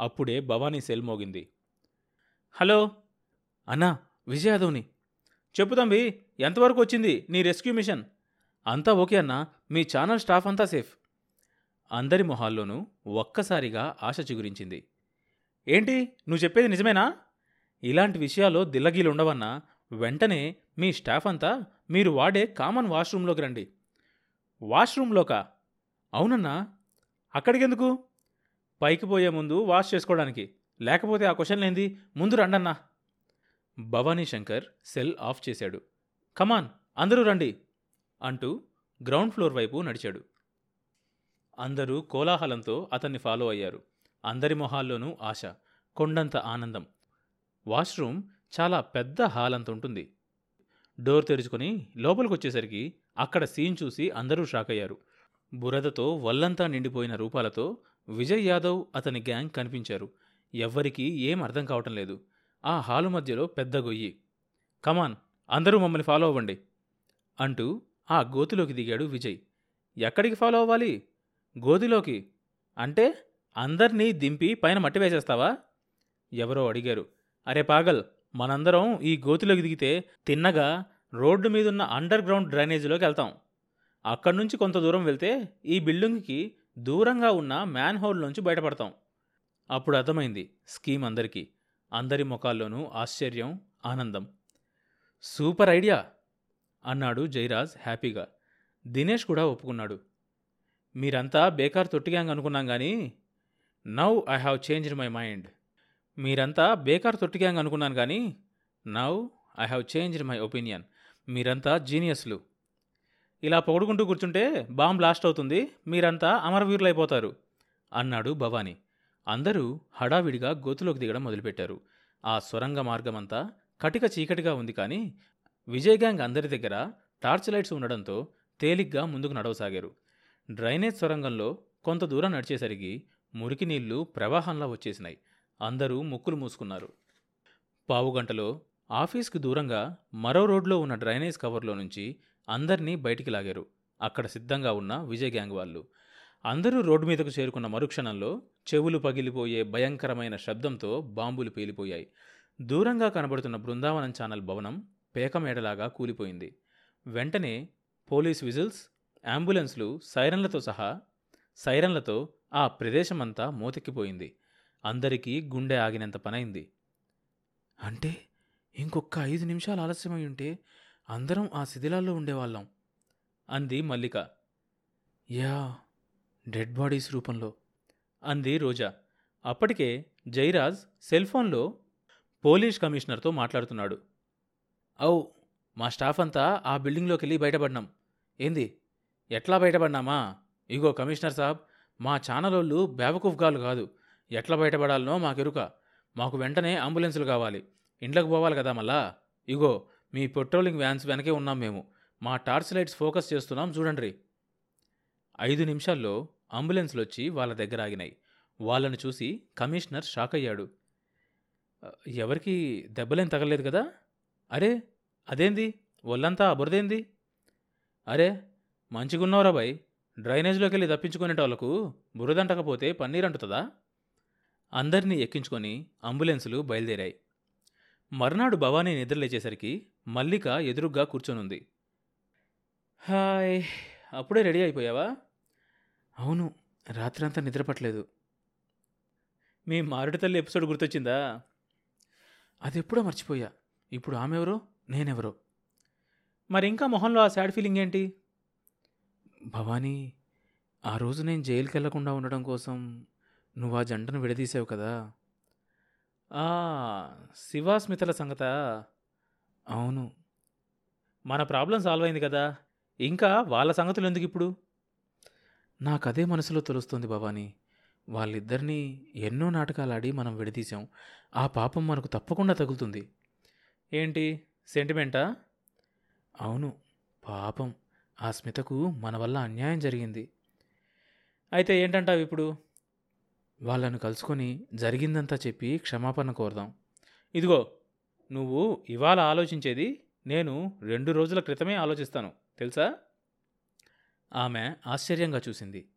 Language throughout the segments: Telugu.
అప్పుడే భవానీ సెల్ మోగింది. హలో? అన్నా విజయ్ యాదవ్ని చెప్పు తంబి ఎంతవరకు వచ్చింది నీ రెస్క్యూ మిషన్? అంతా ఓకే అన్నా మీ ఛానల్ స్టాఫ్ అంతా సేఫ్. అందరి మొహాల్లోనూ ఒక్కసారిగా ఆశ చిగురించింది. ఏంటి నువ్వు చెప్పేది నిజమేనా? ఇలాంటి విషయాల్లో దిల్లగీలు ఉండవన్నా వెంటనే మీ స్టాఫ్ అంతా మీరు వాడే కామన్ వాష్రూమ్లోకి రండి. వాష్రూమ్లోకా? అవునన్నా. అక్కడికెందుకు? పైకి పోయే ముందు వాష్ చేసుకోవడానికి. లేకపోతే ఆ క్వశ్చన్ ఏంది? ముందు రండన్నా. భవానీ శంకర్ సెల్ ఆఫ్ చేశాడు. కమాన్ అందరూ రండి అంటూ గ్రౌండ్ ఫ్లోర్ వైపు నడిచాడు. అందరూ కోలాహలంతో అతన్ని ఫాలో అయ్యారు. అందరి మొహాల్లోనూ ఆశ కొండంత ఆనందం. వాష్రూమ్ చాలా పెద్ద హాల్ అంత ఉంటుంది. డోర్ తెరుచుకొని లోపలికొచ్చేసరికి అక్కడ సీన్ చూసి అందరూ షాక్ అయ్యారు బురదతో వల్లంతా నిండిపోయిన రూపాలతో విజయ్ యాదవ్ అతని గ్యాంగ్ కనిపించారు. ఎవ్వరికీ ఏం అర్థం కావటం లేదు. ఆ హాలు మధ్యలో పెద్ద గొయ్యి. కమాన్ అందరూ మమ్మల్ని ఫాలో అవ్వండి అంటూ ఆ గోతిలోకి దిగాడు విజయ్. ఎక్కడికి ఫాలో అవ్వాలి? గోతిలోకి? అంటే అందర్నీ దింపి పైన మట్టి వేసేస్తావా? ఎవరో అడిగారు. అరే పాగల్ మనందరం ఈ గోతిలోకి దిగితే తిన్నగా రోడ్డు మీదున్న అండర్ గ్రౌండ్ డ్రైనేజీలోకి వెళ్తాం. అక్కడి నుంచి కొంత దూరం వెళ్తే ఈ బిల్డింగ్కి దూరంగా ఉన్న మ్యాన్ హోల్ నుంచి బయటపడతాం. అప్పుడు అర్థమైంది స్కీమ్ అందరికీ. అందరి ముఖాల్లోనూ ఆశ్చర్యం ఆనందం. Super idea! అన్నాడు జైరాజ్ హ్యాపీగా. దినేష్ కూడా ఒప్పుకున్నాడు. మీరంతా బేకార్ తొట్టి గ్యాంగ్ అనుకున్నాం కానీ now I have changed my mind. మీరంతా బేకార్ తొట్టి గ్యాంగ్ అనుకున్నాను కానీ now I have changed my opinion. మీరంతా జీనియస్లు. ఇలా పొగుడుకుంటూ కూర్చుంటే బాంబ్ బ్లాస్ట్ అవుతుంది మీరంతా అమరవీరులైపోతారు అన్నాడు భవానీ. అందరూ హడావిడిగా గోతులోకి దిగడం మొదలుపెట్టారు. ఆ సొరంగ మార్గమంతా కటిక చీకటిగా ఉంది కానీ విజయ్ గ్యాంగ్ అందరి దగ్గర టార్చ్ లైట్స్ ఉండడంతో తేలిగ్గా ముందుకు నడవసాగారు. డ్రైనేజ్ సొరంగంలో కొంత దూరం నడిచేసరికి మురికి నీళ్ళు ప్రవాహంలా వచ్చేసినాయి. అందరూ ముక్కులు మూసుకున్నారు. పావుగంటలో ఆఫీస్కి దూరంగా మరో రోడ్లో ఉన్న డ్రైనేజ్ కవర్లో నుంచి అందర్నీ బయటికి లాగారు. అక్కడ సిద్ధంగా ఉన్న విజయ్ గ్యాంగ్ వాళ్ళు. అందరూ రోడ్డు మీదకు చేరుకున్న మరుక్షణంలో చెవులు పగిలిపోయే భయంకరమైన శబ్దంతో బాంబులు పేలిపోయాయి. దూరంగా కనబడుతున్న బృందావనం ఛానల్ భవనం పేకమేడలాగా కూలిపోయింది. వెంటనే పోలీస్ విజిల్స్ అంబులెన్స్లు సైరన్లతో సహా సైరన్లతో ఆ ప్రదేశమంతా మోతెక్కిపోయింది. అందరికీ గుండె ఆగినంత పనైంది. అంటే ఇంకొక ఐదు నిమిషాలు ఆలస్యమై ఉంటే అందరం ఆ శిథిలాల్లో ఉండేవాళ్ళం అంది మల్లిక. యా డెడ్ బాడీస్ రూపంలో అంది రోజా. అప్పటికే జైరాజ్ సెల్ ఫోన్లో పోలీస్ కమిషనర్తో మాట్లాడుతున్నాడు. ఔ మా స్టాఫ్ అంతా ఆ బిల్డింగ్లోకి వెళ్ళి బయటపడినాం. ఏంది ఎట్లా బయటపడినామా? ఇగో కమిషనర్ సాబ్ మా ఛానలోళ్ళు బేవకూఫ్గాలు కాదు. ఎట్లా బయటపడాలనో మాకెరుక. మాకు వెంటనే అంబులెన్సులు కావాలి. ఇంట్లోకి పోవాలి కదా మళ్ళా? ఇగో మీ పెట్రోలింగ్ వ్యాన్స్ వెనకే ఉన్నాం మేము. మా టార్చ్ లైట్స్ ఫోకస్ చేస్తున్నాం చూడండి ఐదు నిమిషాల్లో అంబులెన్స్లు వచ్చి వాళ్ళ దగ్గర ఆగినాయి. వాళ్ళను చూసి కమిషనర్ షాక్ అయ్యాడు. ఎవరికి దెబ్బలేం తగలేదు కదా? అరే అదేంది? ఒళ్ళంతా బురదేంది? అరే మంచిగున్నావురా బాయ్. డ్రైనేజ్లోకి వెళ్ళి తప్పించుకునేటోళ్ళకు బురదంటకపోతే పన్నీర్ అంటుతుందా? అందరినీ ఎక్కించుకొని అంబులెన్సులు బయలుదేరాయి. మర్నాడు భవానీ నిద్రలేచేసరికి మల్లిక ఎదురుగ్గా కూర్చొనుంది. హాయ్ అప్పుడే రెడీ అయిపోయావా? అవును రాత్రంతా నిద్రపట్టలేదు మీ మారుడి తల్లి ఎపిసోడ్ గుర్తొచ్చిందా? అది ఎప్పుడో మర్చిపోయా. ఇప్పుడు ఆమె ఎవరో నేనెవరో? మరి ఇంకా మొహంలో ఆ సాడ్ ఫీలింగ్ ఏంటి? భవానీ ఆ రోజు నేను జైలుకి వెళ్ళకుండా ఉండడం కోసం నువ్వు ఆ జంటను విడదీసావు కదా. ఆ శివాస్మితల సంగత? అవును. మన ప్రాబ్లం సాల్వ్ అయింది కదా. ఇంకా వాళ్ళ సంగతులు ఎందుకు ఇప్పుడు? నాకు అదే మనసులో తెలుస్తుంది భవానీ. వాళ్ళిద్దరినీ ఎన్నో నాటకాలు ఆడి మనం విడదీశాం. ఆ పాపం మనకు తప్పకుండా తగులుతుంది. ఏంటి? సెంటిమెంటా? అవును. పాపం. ఆ స్మితకు మన వల్ల అన్యాయం జరిగింది. అయితే ఏంటంటావు ఇప్పుడు? వాళ్ళను కలుసుకొని జరిగిందంతా చెప్పి క్షమాపణ కోరదాం. ఇదిగో నువ్వు ఇవాళ ఆలోచించేది నేను రెండు రోజుల క్రితమే ఆలోచిస్తాను. తెలుసా? ఆమె ఆశ్చర్యంగా చూసింది.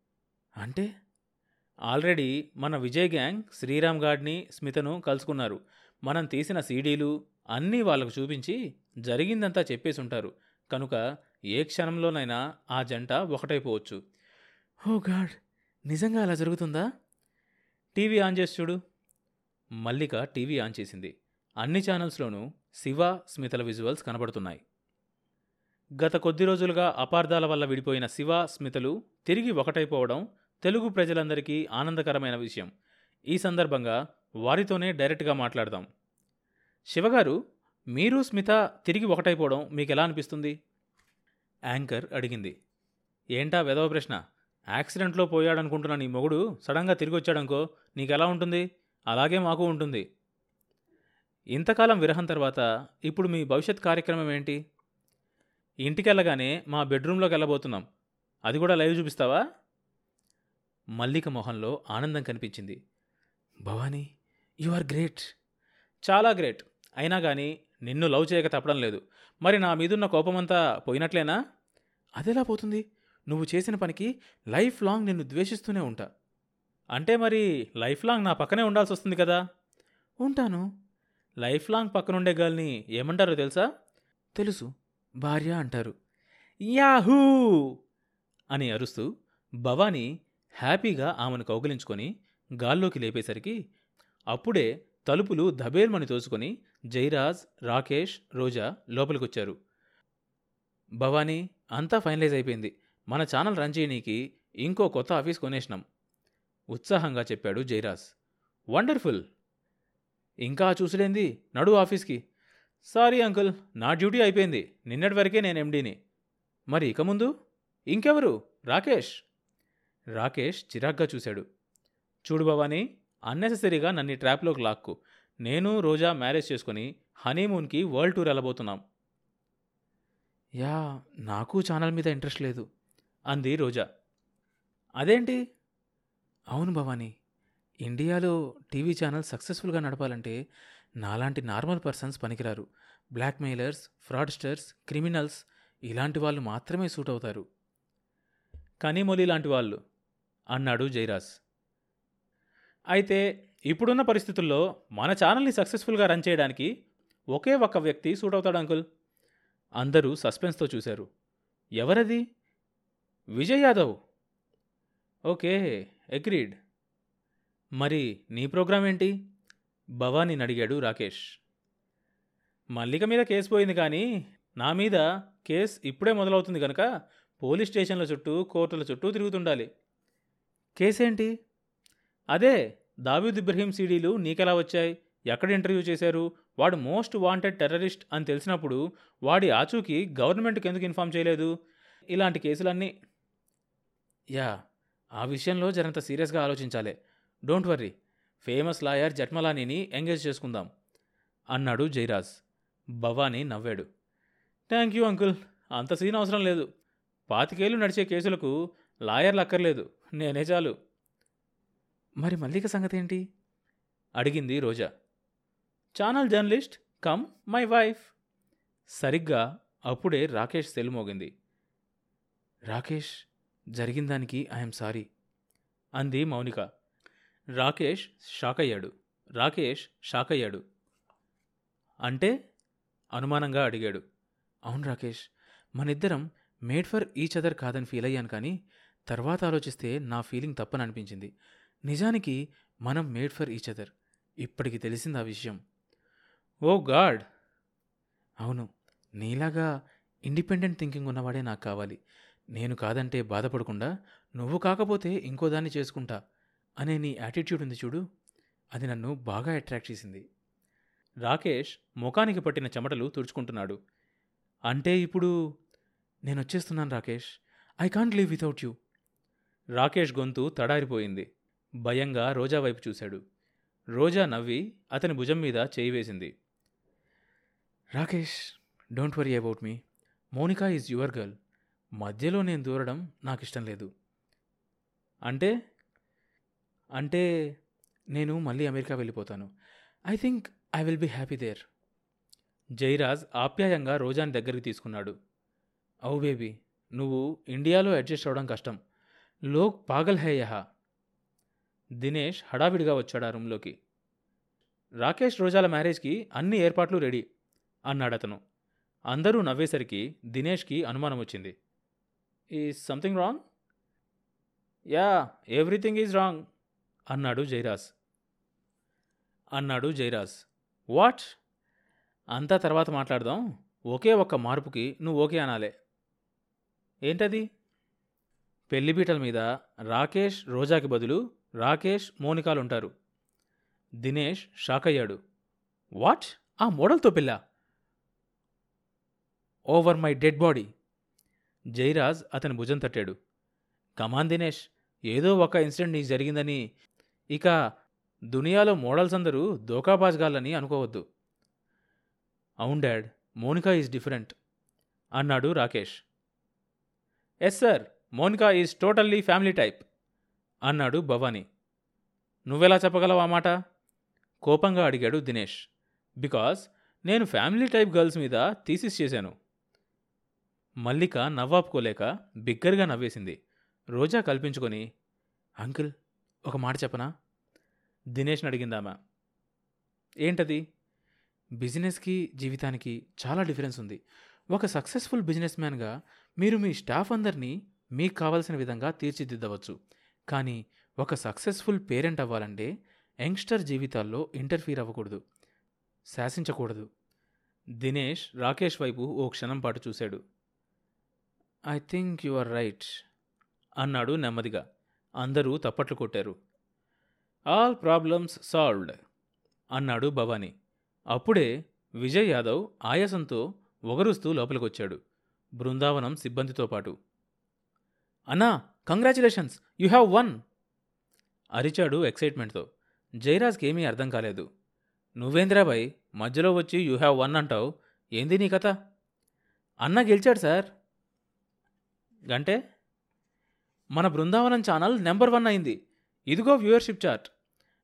అంటే? ఆల్రెడీ మన విజయ్ గ్యాంగ్ శ్రీరామ్ గాడ్ని స్మితను కలుసుకున్నారు. మనం తీసిన సీడీలు అన్నీ వాళ్ళకు చూపించి జరిగిందంతా చెప్పేసి ఉంటారు కనుక ఏ క్షణంలోనైనా ఆ జంట ఒకటైపోవచ్చు. ఓ గాడ్! నిజంగా అలా జరుగుతుందా? టీవీ ఆన్ చేసి చూడు. మల్లిక టీవీ ఆన్ చేసింది. అన్ని ఛానల్స్లోనూ శివ స్మితల విజువల్స్ కనబడుతున్నాయి. గత కొద్ది రోజులుగా అపార్థాల వల్ల విడిపోయిన శివ స్మితలు తిరిగి ఒకటైపోవడం తెలుగు ప్రజలందరికీ ఆనందకరమైన విషయం. ఈ సందర్భంగా వారితోనే డైరెక్ట్గా మాట్లాడదాం. శివగారు మీరు స్మిత తిరిగి ఒకటైపోవడం మీకు ఎలా అనిపిస్తుంది? యాంకర్ అడిగింది. ఏంటా వెధవ ప్రశ్న? యాక్సిడెంట్లో పోయాడనుకుంటున్న నీ మొగుడు సడన్గా తిరిగి వచ్చాడనుకో నీకెలా ఉంటుంది? అలాగే మాకు ఉంటుంది. ఇంతకాలం విరహం తర్వాత ఇప్పుడు మీ భవిష్యత్ కార్యక్రమం ఏంటి? ఇంటికెళ్ళగానే మా బెడ్రూమ్లోకి వెళ్ళబోతున్నాం. అది కూడా లైవ్ చూపిస్తావా? మల్లిక మొహంలో ఆనందం కనిపించింది. Bhavani you are great. చాలా గ్రేట్. అయినా కానీ నిన్ను లవ్ చేయక తప్పడం లేదు. మరి నా మీదున్న కోపమంతా పోయినట్లేనా? అదెలా పోతుంది? నువ్వు చేసిన పనికి లైఫ్ లాంగ్ నిన్ను ద్వేషిస్తూనే ఉంటా. అంటే మరి లైఫ్ లాంగ్ నా పక్కనే ఉండాల్సి వస్తుంది కదా? ఉంటాను. లైఫ్ లాంగ్ పక్కనుండే గర్ల్ని ఏమంటారో తెలుసా? తెలుసు. భార్య అంటారు. యాహూ! అని అరుస్తూ భవానీ హ్యాపీగా ఆమెను కౌగిలించుకొని గాల్లోకి లేపేసరికి అప్పుడే తలుపులు దబేల్మని తోసుకొని జైరాజ్ రాకేష్ రోజా లోపలికొచ్చారు. భవానీ అంతా ఫైనలైజ్ అయిపోయింది. మన ఛానల్ రన్ చేయనీకి ఇంకో కొత్త ఆఫీస్ కొనేసినాం. ఉత్సాహంగా చెప్పాడు జైరాజ్. వండర్ఫుల్! ఇంకా చూసలేంది నడు ఆఫీస్కి. సారీ అంకుల్ నా డ్యూటీ అయిపోయింది. నిన్నటి వరకే నేను ఎండీని. మరి ఇక ముందు? ఇంకెవరు? రాకేష్. రాకేష్ చిరాగ్గా చూశాడు. చూడు భవానీ అన్నెసెసరీగా నన్ను ట్రాప్లోకి లాక్కు. నేను రోజా మ్యారేజ్ చేసుకుని హనీమూన్కి వరల్డ్ టూర్ వెళ్ళబోతున్నాం యా నాకు ఛానల్ మీద ఇంట్రెస్ట్ లేదు అంది రోజా. అదేంటి? అవును భవానీ ఇండియాలో టీవీ ఛానల్ సక్సెస్ఫుల్గా నడపాలంటే నాలాంటి నార్మల్ పర్సన్స్ పనికిరారు. బ్లాక్మెయిలర్స్ ఫ్రాడ్స్టర్స్ క్రిమినల్స్ ఇలాంటి వాళ్ళు మాత్రమే సూట్ అవుతారు. కనీమొలి లాంటి వాళ్ళు అన్నాడు జైరాజ్. అయితే ఇప్పుడున్న పరిస్థితుల్లో మన ఛానల్ని సక్సెస్ఫుల్గా రన్ చేయడానికి ఒకే ఒక్క వ్యక్తి సూట్ అవుతాడు అంకుల్. అందరూ సస్పెన్స్తో చూశారు. ఎవరది? విజయ్ యాదవ్. Okay agreed. మరి నీ ప్రోగ్రాం ఏంటి? భవానీని అడిగాడు రాకేష్. మల్లిక మీద కేసు పోయింది కానీ నా మీద కేసు ఇప్పుడే మొదలవుతుంది కనుక పోలీస్ స్టేషన్ల చుట్టూ కోర్టుల చుట్టూ తిరుగుతుండాలి. కేసేంటి? అదే దావీద్ ఇబ్రహీం సీడీలు నీకెలా వచ్చాయి? ఎక్కడ ఇంటర్వ్యూ చేశారు? వాడు మోస్ట్ వాంటెడ్ టెర్రరిస్ట్ అని తెలిసినప్పుడు వాడి ఆచూకీ గవర్నమెంట్కి ఎందుకు ఇన్ఫామ్ చేయలేదు? ఇలాంటి కేసులన్నీ. యా ఆ విషయంలో జరంత సీరియస్గా ఆలోచించాలి. డోంట్ వర్రీ ఫేమస్ లాయర్ జట్మలానీని ఎంగేజ్ చేసుకుందాం అన్నాడు జైరాజ్. భవానీ నవ్వాడు. థ్యాంక్ యూ అంకుల్ అంత సీన్ అవసరం లేదు. పాతికేళ్ళు నడిచే కేసులకు లాయర్లు అక్కర్లేదు నేనే చాలు. మరి మల్లిక సంగతి ఏంటి అడిగింది Roja. Channel journalist cum my wife. సరిగ్గా అప్పుడే రాకేష్ తెల్మోగింది రాకేష్ జరిగిన దానికి ఐఎమ్ సారీ అంది మౌనిక. రాకేష్ షాక్ అయ్యాడు రాకేష్ షాక్ అయ్యాడు అంటే? అనుమానంగా అడిగాడు. అవును రాకేష్ మనిద్దరం మేడ్ ఫర్ ఈచ్ అదర్ కాదని ఫీల్ అయ్యాను కానీ తర్వాత ఆలోచిస్తే నా ఫీలింగ్ తప్పని అనిపించింది నిజానికి మనం మేడ్ ఫర్ ఈచ్ అదర్. ఇప్పటికి తెలిసింది ఆ విషయం. Oh god! అవును నీలాగా ఇండిపెండెంట్ థింకింగ్ ఉన్నవాడే నాకు కావాలి. నేను కాదంటే బాధపడకుండా నువ్వు కాకపోతే ఇంకో దాన్ని చేసుకుంటా. అనే నీ యాటిట్యూడ్ ఉంది చూడు అది నన్ను బాగా అట్రాక్ట్ చేసింది. రాకేష్ ముఖానికి పట్టిన చెమటలు తుడుచుకుంటున్నాడు. అంటే ఇప్పుడు నేను వచ్చేస్తున్నాను Rakesh I can't leave without you Rakesh గొంతు తడారిపోయింది. భయంగా రోజా వైపు చూశాడు. రోజా నవ్వి అతని భుజం మీద చేయి వేసింది. Rakesh don't worry about me Monica is your girl మధ్యలో నేను దూరడం నాకు ఇష్టం లేదు. అంటే అంటే నేను మళ్ళీ అమెరికా వెళ్ళిపోతాను. I think I will be happy there. Jairaj ఆప్యాయంగా రోజాని దగ్గరికి తీసుకున్నాడు. ఔ బేబీ నువ్వు ఇండియాలో అడ్జస్ట్ అవ్వడం కష్టం. లోక్ పాగల్ హే యహా. దినేష్ హడావిడిగా వచ్చాడు ఆ రూమ్లోకి. రాకేష్ రోజాల మ్యారేజ్కి అన్ని ఏర్పాట్లు రెడీ అన్నాడతను. అందరూ నవ్వేసరికి దినేష్కి అనుమానం వచ్చింది. ఈ something wrong yeah everything is wrong అన్నాడు జైరాజ్. అన్నాడు జైరాజ్. వాట్? అంతా తర్వాత మాట్లాడదాం. ఒకే ఒక్క మార్పుకి నువ్వు ఓకే అనాలే. ఏంటది? పెళ్ళిపీటల మీద రాకేష్ రోజాకి బదులు రాకేష్ మోనికాలు ఉంటారు దినేష్ షాక్ అయ్యాడు వాట్? ఆ మోడల్తో పిల్ల over my dead body. Jairaj అతని భుజం తట్టాడు. కమాన్ దినేష్ ఏదో ఒక ఇన్సిడెంట్ నీకు జరిగిందని ఇక దునియాలో మోడల్స్ అందరూ దోకాబాజ్గాళ్ళని అనుకోవద్దు. అవును డాడ్. మోనికా ఈజ్ డిఫరెంట్ అన్నాడు Rakesh. Yes sir. Monica is totally family type అన్నాడు భవానీ. నువ్వెలా చెప్పగలవు ఆ మాట? కోపంగా అడిగాడు దినేష్. బికాస్ నేను ఫ్యామిలీ టైప్ గర్ల్స్ మీద థీసిస్ చేశాను. మల్లిక నవ్వాపుకోలేక బిగ్గరగా నవ్వేసింది. రోజా కల్పించుకొని అంకుల్ ఒక మాట చెప్పనా? దినేష్ని అడిగిందామా. ఏంటది? బిజినెస్కి జీవితానికి చాలా డిఫరెన్స్ ఉంది. ఒక సక్సెస్ఫుల్ బిజినెస్ మ్యాన్గా మీరు మీ స్టాఫ్ అందరినీ మీకు కావలసిన విధంగా తీర్చిదిద్దవచ్చు. కానీ ఒక సక్సెస్ఫుల్ పేరెంట్ అవ్వాలంటే యంగ్స్టర్ జీవితాల్లో ఇంటర్ఫీర్ అవ్వకూడదు. శాసించకూడదు. దినేష్ రాకేష్ వైపు ఓ క్షణం పాటు చూశాడు. I think you are right అన్నాడు నెమ్మదిగా. అందరూ తప్పట్లు కొట్టారు. ఆల్ ప్రాబ్లమ్స్ సాల్వ్డ్ అన్నాడు భవానీ. అప్పుడే విజయ్ యాదవ్ ఆయాసంతో ఒగరుస్తూ లోపలికొచ్చాడు బృందావనం సిబ్బందితో పాటు. అన్నా కంగ్రాచులేషన్స్! You have one! అరిచాడు ఎక్సైట్మెంట్తో. జయరాజ్కి ఏమీ అర్థం కాలేదు. నువ్వేంద్రాబాయ్ మధ్యలో వచ్చి యూ హ్యావ్ వన్ అంటావు? ఏంది నీ కథ? అన్న గెలిచాడు సార్. గంటే? మన బృందావనం ఛానల్ నెంబర్ వన్ అయింది. ఇదిగో వ్యూవర్షిప్ చార్ట్.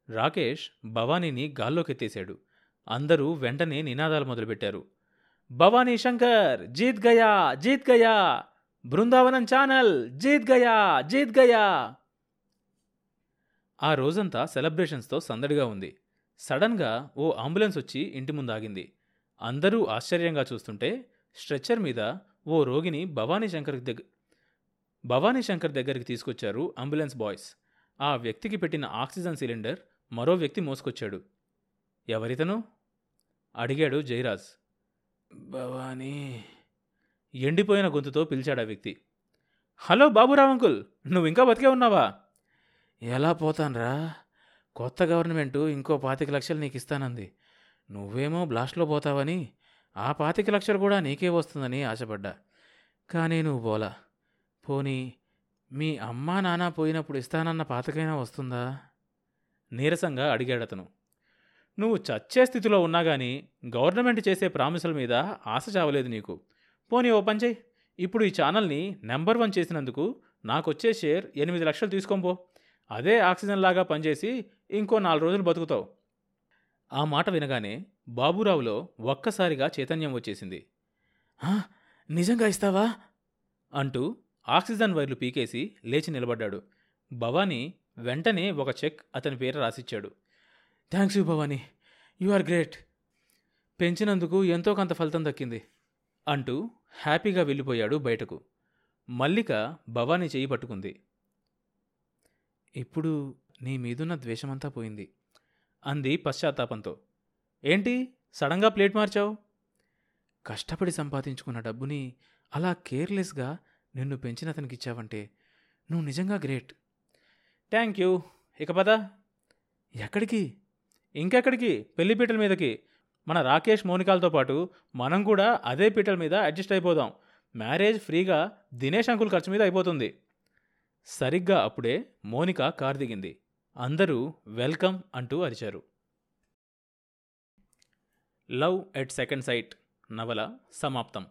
రాకేష్ భవానీని గాల్లోకెత్తేశాడు. అందరూ వెంటనే నినాదాలు మొదలుపెట్టారు. భవానీ శంకర్ జీత్ గయా జీత్ గయా! బృందావనం ఛానల్ జీత్ గయా జీత్ గయా! ఆ రోజంతా సెలబ్రేషన్స్తో సందడిగా ఉంది. సడన్గా ఓ అంబులెన్స్ వచ్చి ఇంటి ముందాగింది. అందరూ ఆశ్చర్యంగా చూస్తుంటే స్ట్రెచ్చర్ మీద ఓ రోగిని భవానీ శంకర్ దగ్గర భవానీ శంకర్ దగ్గరికి తీసుకొచ్చారు అంబులెన్స్ బాయ్స్. ఆ వ్యక్తికి పెట్టిన ఆక్సిజన్ సిలిండర్ మరో వ్యక్తి మోసుకొచ్చాడు. ఎవరితను? అడిగాడు జయరాజ్. భవానీ. ఎండిపోయిన గొంతుతో పిలిచాడు ఆ వ్యక్తి. హలో బాబురావ్ అంకుల్ నువ్వు ఇంకా బతికే ఉన్నావా? ఎలా పోతాన్రా? కొత్త గవర్నమెంటు ఇంకో పాతిక లక్షలు నీకు ఇస్తానంది నువ్వేమో బ్లాస్ట్లో పోతావని ఆ పాతిక లక్షలు కూడా నీకే వస్తుందని ఆశపడ్డా. కానీ నువ్వు పోలా పోనీ మీ అమ్మా నాన్న పోయినప్పుడు ఇస్తానన్న పాతకైనా వస్తుందా? నీరసంగా అడిగాడతను. నువ్వు చచ్చే స్థితిలో ఉన్నా కానీ గవర్నమెంట్ చేసే ప్రామిసుల మీద ఆశ చావలేదు నీకు. పోనీ ఓ పని ఇప్పుడు ఈ ఛానల్ని నెంబర్ వన్ చేసినందుకు నాకొచ్చే షేర్ ఎనిమిది లక్షలు తీసుకోంపో. అదే ఆక్సిజన్ లాగా పనిచేసి ఇంకో నాలుగు రోజులు బతుకుతావు. ఆ మాట వినగానే బాబురావులో ఒక్కసారిగా చైతన్యం వచ్చేసింది. నిజంగా ఇస్తావా? అంటూ ఆక్సిజన్ వైర్లు పీకేసి లేచి నిలబడ్డాడు. భవానీ వెంటనే ఒక చెక్ అతని పేరు రాసిచ్చాడు. Thanks you Bhavani. You are great. పెంచినందుకు ఎంతో కొంత ఫలితం దక్కింది అంటూ హ్యాపీగా వెళ్ళిపోయాడు బయటకు. మల్లిక భవానీ చేయి పట్టుకుంది. ఇప్పుడు నీ మీదున్న ద్వేషమంతా పోయింది అంది పశ్చాత్తాపంతో. ఏంటి? సడన్గా ప్లేట్ మార్చావు? కష్టపడి సంపాదించుకున్న డబ్బుని అలా కేర్లెస్గా నిన్ను పెంచిన అతనికి ఇచ్చావంటే నువ్వు నిజంగా గ్రేట్. Thank you. ఇక పద. ఎక్కడికి? ఇంకెక్కడికి? పెళ్ళి పీటల మీదకి. మన రాకేష్ మోనికాలతో పాటు మనం కూడా అదే పీటల మీద అడ్జస్ట్ అయిపోదాం. మ్యారేజ్ ఫ్రీగా దినేష్ అంకుల్ ఖర్చు మీద అయిపోతుంది. సరిగ్గా అప్పుడే మోనిక కార్ దిగింది. అందరూ వెల్కమ్ అంటూ అరిచారు. Love at second sight. నవల సమాప్తం.